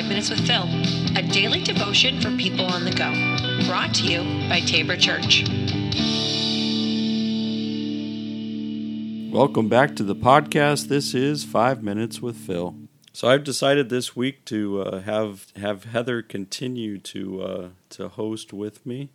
Minutes with Phil, a daily devotion for people on the go. Brought to you by Tabor Church. Welcome back to the podcast. This is Five Minutes with Phil. So I've decided this week to uh, have have Heather continue to uh, to host with me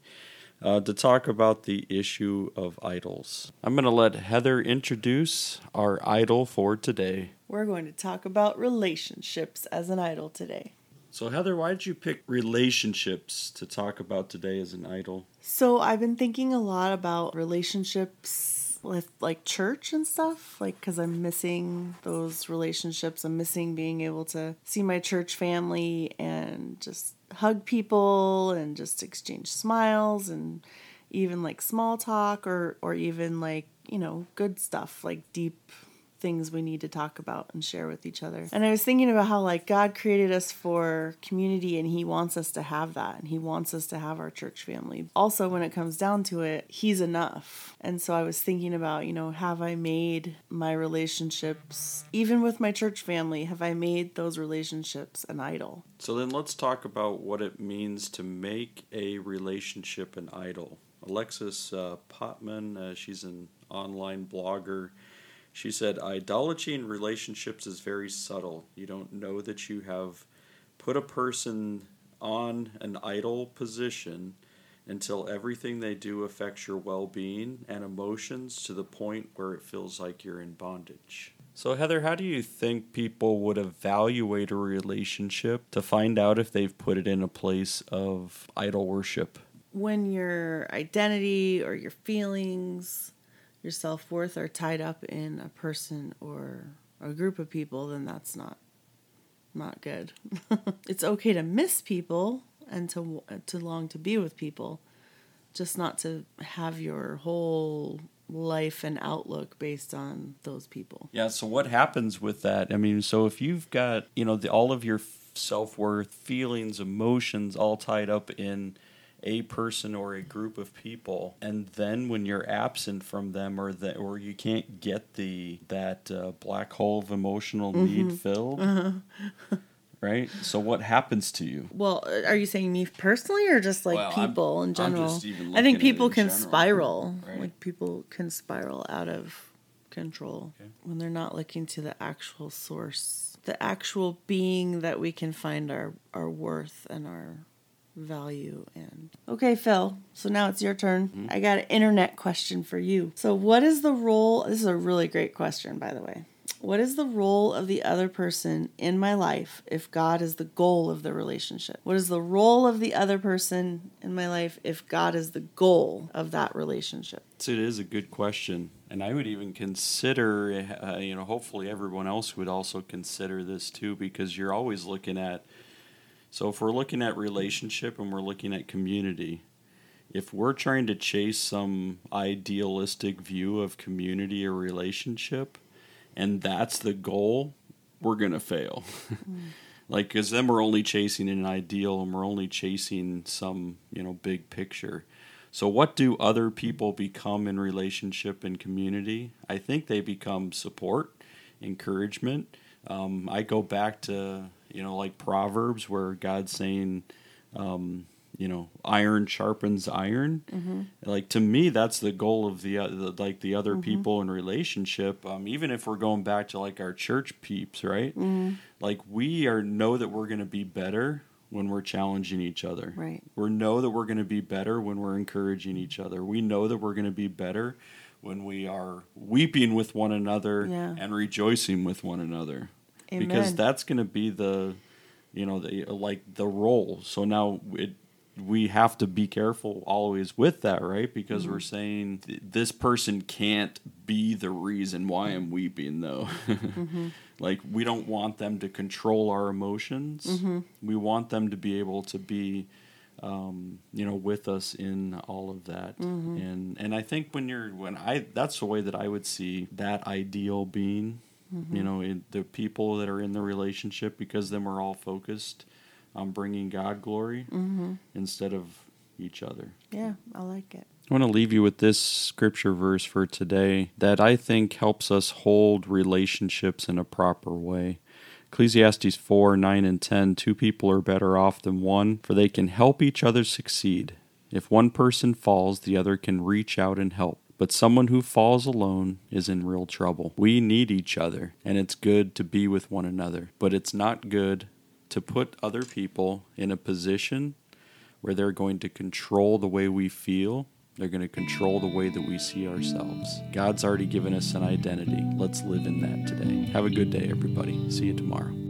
uh, to talk about the issue of idols. I'm going to let Heather introduce our idol for today. We're going to talk about relationships as an idol today. So, Heather, why did you pick relationships to talk about today as an idol? So, I've been thinking a lot about relationships with like church and stuff, like because I'm missing those relationships. I'm missing being able to see my church family and just hug people and just exchange smiles and even like small talk or or even like you know good stuff like deep things we need to talk about and share with each other. And I was thinking about how like God created us for community and he wants us to have that and he wants us to have our church family. Also when it comes down to it, he's enough. And so I was thinking about, you know, have I made my relationships even with my church family, have I made those relationships an idol? So then let's talk about what it means to make a relationship an idol. Alexis uh, Potman, uh, she's an online blogger she said, Idolatry in relationships is very subtle. You don't know that you have put a person on an idol position until everything they do affects your well being and emotions to the point where it feels like you're in bondage. So, Heather, how do you think people would evaluate a relationship to find out if they've put it in a place of idol worship? When your identity or your feelings your self worth are tied up in a person or a group of people, then that's not not good. it's okay to miss people and to to long to be with people, just not to have your whole life and outlook based on those people. Yeah, so what happens with that? I mean, so if you've got, you know, the, all of your self-worth, feelings, emotions all tied up in a person or a group of people and then when you're absent from them or that or you can't get the that uh, black hole of emotional mm-hmm. need filled uh-huh. right so what happens to you well are you saying me personally or just like well, people I'm, in general i think people can general. spiral right. like people can spiral out of control okay. when they're not looking to the actual source the actual being that we can find our our worth and our value and okay phil so now it's your turn. Mm-hmm. i got an internet question for you. So what is the role this is a really great question by the way. What is the role of the other person in my life if god is the goal of the relationship? What is the role of the other person in my life if god is the goal of that relationship? So it is a good question and i would even consider uh, you know hopefully everyone else would also consider this too because you're always looking at so if we're looking at relationship and we're looking at community, if we're trying to chase some idealistic view of community or relationship and that's the goal, we're going to fail. Mm. like cuz then we're only chasing an ideal and we're only chasing some, you know, big picture. So what do other people become in relationship and community? I think they become support, encouragement. Um, I go back to you know, like Proverbs, where God's saying, um, you know, iron sharpens iron. Mm-hmm. Like to me, that's the goal of the, uh, the like the other mm-hmm. people in relationship. Um, even if we're going back to like our church peeps, right? Mm-hmm. Like we are know that we're going to be better when we're challenging each other. Right. We know that we're going to be better when we're encouraging each other. We know that we're going to be better when we are weeping with one another yeah. and rejoicing with one another. Amen. because that's going to be the you know the like the role so now it we have to be careful always with that right because mm-hmm. we're saying th- this person can't be the reason why i'm weeping though mm-hmm. like we don't want them to control our emotions mm-hmm. we want them to be able to be um, you know with us in all of that mm-hmm. and and i think when you're when i that's the way that i would see that ideal being mm-hmm. you know, in the people that are in the relationship, because then we're all focused on bringing God glory mm-hmm. instead of each other. Yeah, I like it. I want to leave you with this scripture verse for today that I think helps us hold relationships in a proper way. Ecclesiastes 4 9 and 10 Two people are better off than one, for they can help each other succeed. If one person falls, the other can reach out and help. But someone who falls alone is in real trouble. We need each other, and it's good to be with one another. But it's not good to put other people in a position where they're going to control the way we feel. They're going to control the way that we see ourselves. God's already given us an identity. Let's live in that today. Have a good day, everybody. See you tomorrow.